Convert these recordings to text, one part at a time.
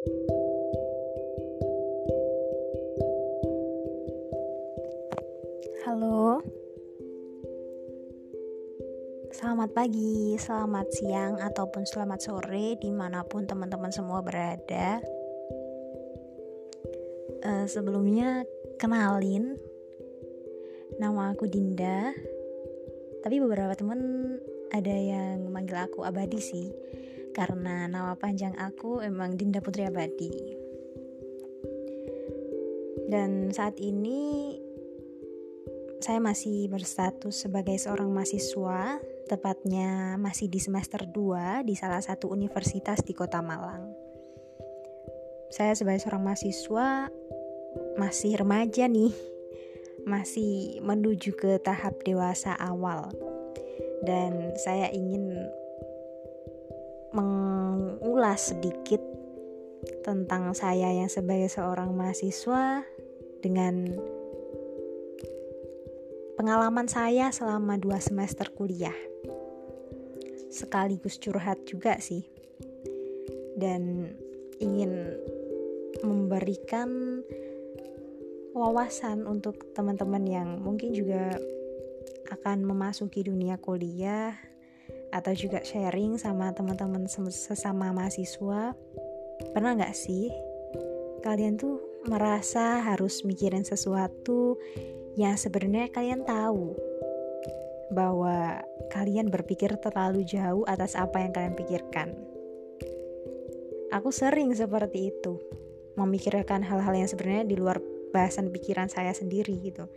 Halo, selamat pagi, selamat siang, ataupun selamat sore, di mana pun teman-teman semua berada. Uh, sebelumnya, kenalin, nama aku Dinda, tapi beberapa teman ada yang manggil aku Abadi sih karena nama panjang aku emang Dinda Putri Abadi. Dan saat ini saya masih berstatus sebagai seorang mahasiswa, tepatnya masih di semester 2 di salah satu universitas di Kota Malang. Saya sebagai seorang mahasiswa masih remaja nih, masih menuju ke tahap dewasa awal. Dan saya ingin mengulas sedikit tentang saya yang sebagai seorang mahasiswa dengan pengalaman saya selama dua semester kuliah. Sekaligus curhat juga sih. Dan ingin memberikan wawasan untuk teman-teman yang mungkin juga akan memasuki dunia kuliah atau juga sharing sama teman-teman sesama mahasiswa pernah nggak sih kalian tuh merasa harus mikirin sesuatu yang sebenarnya kalian tahu bahwa kalian berpikir terlalu jauh atas apa yang kalian pikirkan. Aku sering seperti itu, memikirkan hal-hal yang sebenarnya di luar bahasan pikiran saya sendiri gitu.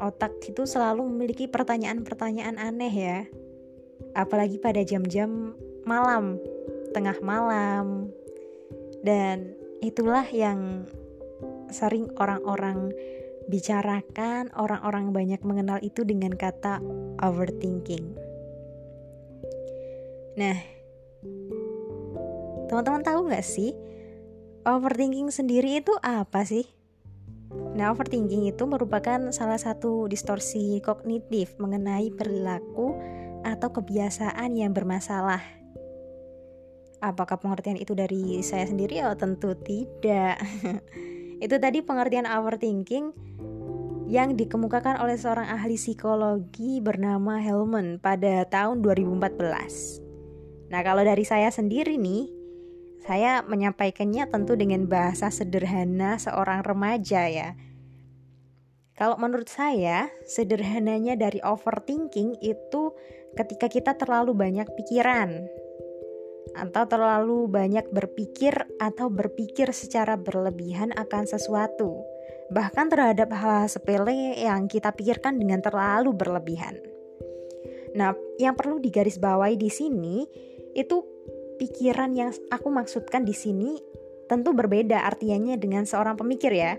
Otak itu selalu memiliki pertanyaan-pertanyaan aneh ya, apalagi pada jam-jam malam, tengah malam. Dan itulah yang sering orang-orang bicarakan, orang-orang banyak mengenal itu dengan kata overthinking. Nah, teman-teman tahu nggak sih overthinking sendiri itu apa sih? Nah, overthinking itu merupakan salah satu distorsi kognitif mengenai perilaku atau kebiasaan yang bermasalah. Apakah pengertian itu dari saya sendiri? Oh, tentu tidak. itu tadi pengertian overthinking yang dikemukakan oleh seorang ahli psikologi bernama Hellman pada tahun 2014. Nah, kalau dari saya sendiri nih, saya menyampaikannya tentu dengan bahasa sederhana seorang remaja ya kalau menurut saya, sederhananya dari overthinking itu ketika kita terlalu banyak pikiran atau terlalu banyak berpikir atau berpikir secara berlebihan akan sesuatu, bahkan terhadap hal-hal sepele yang kita pikirkan dengan terlalu berlebihan. Nah, yang perlu digarisbawahi di sini itu pikiran yang aku maksudkan di sini tentu berbeda artinya dengan seorang pemikir ya.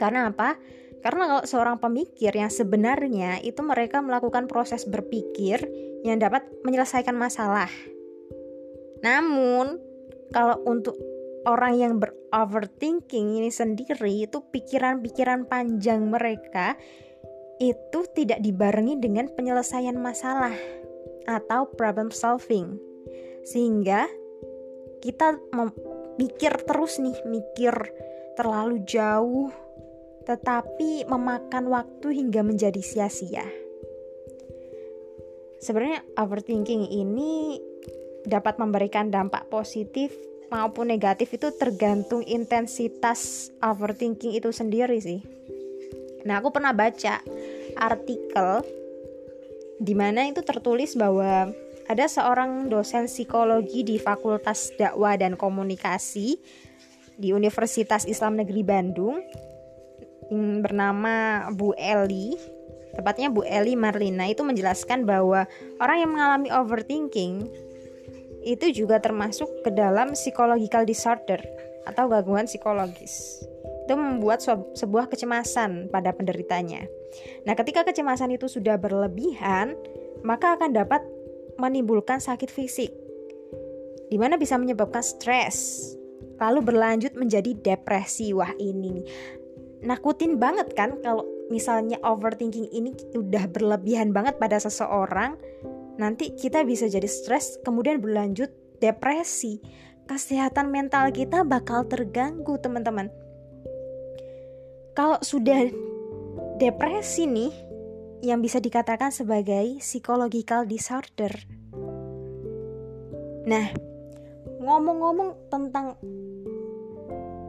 Karena apa? Karena kalau seorang pemikir yang sebenarnya itu mereka melakukan proses berpikir yang dapat menyelesaikan masalah. Namun, kalau untuk orang yang beroverthinking ini sendiri itu pikiran-pikiran panjang mereka itu tidak dibarengi dengan penyelesaian masalah atau problem solving. Sehingga kita mikir terus nih, mikir terlalu jauh tetapi memakan waktu hingga menjadi sia-sia. Sebenarnya overthinking ini dapat memberikan dampak positif maupun negatif itu tergantung intensitas overthinking itu sendiri sih. Nah, aku pernah baca artikel di mana itu tertulis bahwa ada seorang dosen psikologi di Fakultas Dakwah dan Komunikasi di Universitas Islam Negeri Bandung bernama Bu Eli tepatnya Bu Eli Marlina itu menjelaskan bahwa orang yang mengalami overthinking itu juga termasuk ke dalam psychological disorder atau gangguan psikologis. Itu membuat sebuah kecemasan pada penderitanya. Nah, ketika kecemasan itu sudah berlebihan, maka akan dapat menimbulkan sakit fisik, di mana bisa menyebabkan stres, lalu berlanjut menjadi depresi. Wah, ini nakutin banget kan kalau misalnya overthinking ini udah berlebihan banget pada seseorang nanti kita bisa jadi stres kemudian berlanjut depresi kesehatan mental kita bakal terganggu, teman-teman. Kalau sudah depresi nih, yang bisa dikatakan sebagai psychological disorder. Nah, ngomong-ngomong tentang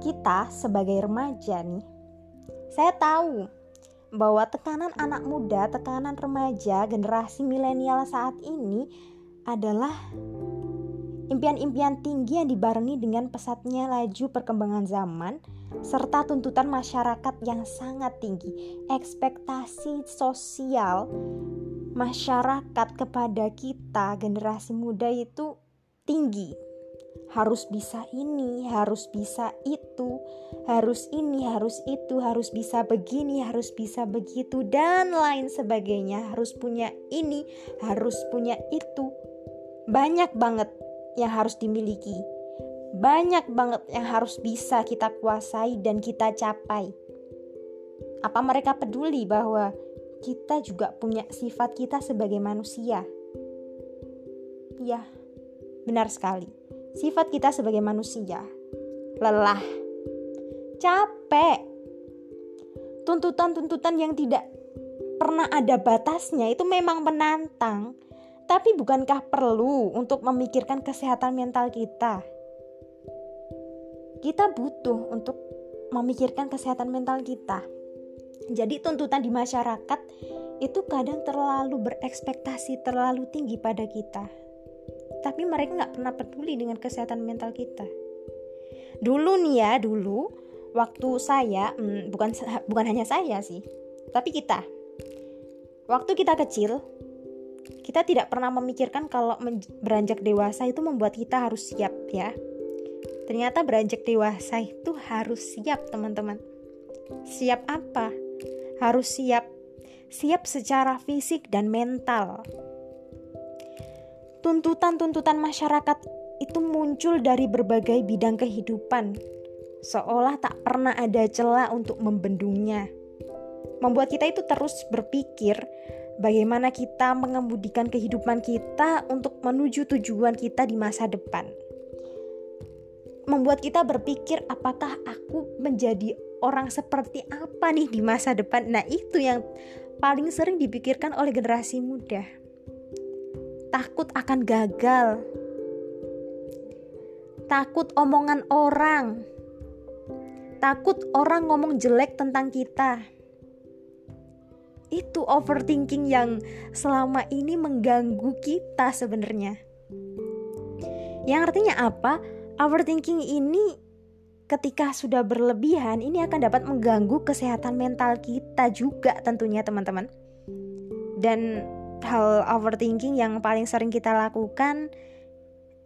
kita sebagai remaja nih, saya tahu bahwa tekanan anak muda, tekanan remaja, generasi milenial saat ini adalah impian-impian tinggi yang dibarengi dengan pesatnya laju perkembangan zaman serta tuntutan masyarakat yang sangat tinggi. Ekspektasi sosial masyarakat kepada kita generasi muda itu tinggi harus bisa ini, harus bisa itu, harus ini, harus itu, harus bisa begini, harus bisa begitu, dan lain sebagainya. Harus punya ini, harus punya itu. Banyak banget yang harus dimiliki, banyak banget yang harus bisa kita kuasai dan kita capai. Apa mereka peduli bahwa kita juga punya sifat kita sebagai manusia? Ya, benar sekali sifat kita sebagai manusia. Lelah, capek, tuntutan-tuntutan yang tidak pernah ada batasnya itu memang menantang. Tapi bukankah perlu untuk memikirkan kesehatan mental kita? Kita butuh untuk memikirkan kesehatan mental kita. Jadi tuntutan di masyarakat itu kadang terlalu berekspektasi terlalu tinggi pada kita tapi mereka nggak pernah peduli dengan kesehatan mental kita. Dulu nih ya dulu waktu saya hmm, bukan bukan hanya saya sih tapi kita. Waktu kita kecil kita tidak pernah memikirkan kalau beranjak dewasa itu membuat kita harus siap ya. Ternyata beranjak dewasa itu harus siap teman-teman. Siap apa? Harus siap siap secara fisik dan mental tuntutan-tuntutan masyarakat itu muncul dari berbagai bidang kehidupan, seolah tak pernah ada celah untuk membendungnya. Membuat kita itu terus berpikir bagaimana kita mengemudikan kehidupan kita untuk menuju tujuan kita di masa depan. Membuat kita berpikir apakah aku menjadi orang seperti apa nih di masa depan. Nah, itu yang paling sering dipikirkan oleh generasi muda takut akan gagal, takut omongan orang, takut orang ngomong jelek tentang kita. Itu overthinking yang selama ini mengganggu kita sebenarnya. Yang artinya apa? Overthinking ini ketika sudah berlebihan ini akan dapat mengganggu kesehatan mental kita juga tentunya teman-teman. Dan hal overthinking yang paling sering kita lakukan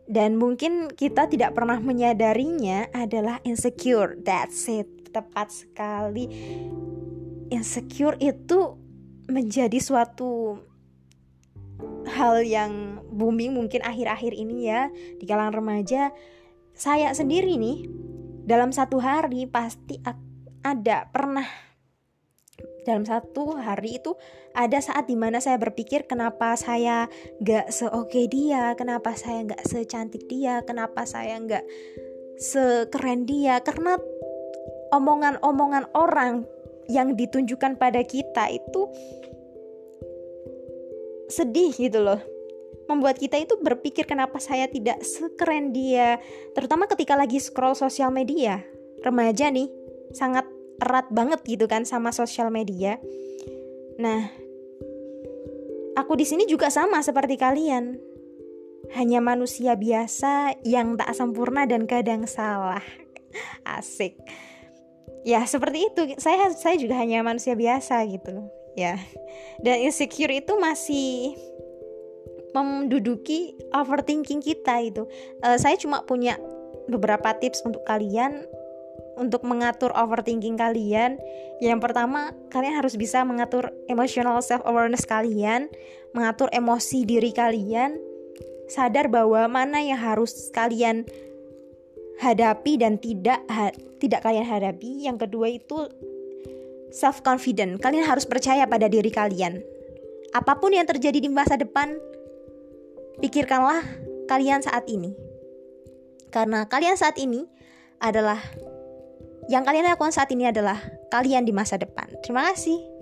dan mungkin kita tidak pernah menyadarinya adalah insecure. That's it. Tepat sekali. Insecure itu menjadi suatu hal yang booming mungkin akhir-akhir ini ya di kalangan remaja. Saya sendiri nih dalam satu hari pasti ada pernah dalam satu hari itu ada saat di mana saya berpikir kenapa saya gak seoke dia, kenapa saya gak secantik dia, kenapa saya gak sekeren dia, karena omongan-omongan orang yang ditunjukkan pada kita itu sedih gitu loh. Membuat kita itu berpikir kenapa saya tidak sekeren dia? Terutama ketika lagi scroll sosial media. Remaja nih sangat erat banget gitu kan sama sosial media. Nah, aku di sini juga sama seperti kalian. Hanya manusia biasa yang tak sempurna dan kadang salah. Asik. Ya, seperti itu. Saya saya juga hanya manusia biasa gitu, ya. Dan insecure itu masih menduduki overthinking kita itu. Uh, saya cuma punya beberapa tips untuk kalian untuk mengatur overthinking kalian. Yang pertama, kalian harus bisa mengatur emotional self awareness kalian, mengatur emosi diri kalian, sadar bahwa mana yang harus kalian hadapi dan tidak ha tidak kalian hadapi. Yang kedua itu self confident. Kalian harus percaya pada diri kalian. Apa pun yang terjadi di masa depan, pikirkanlah kalian saat ini. karena kalian saat ini adalah yang kalian lakukan saat ini adalah kalian di masa depan. Terima kasih.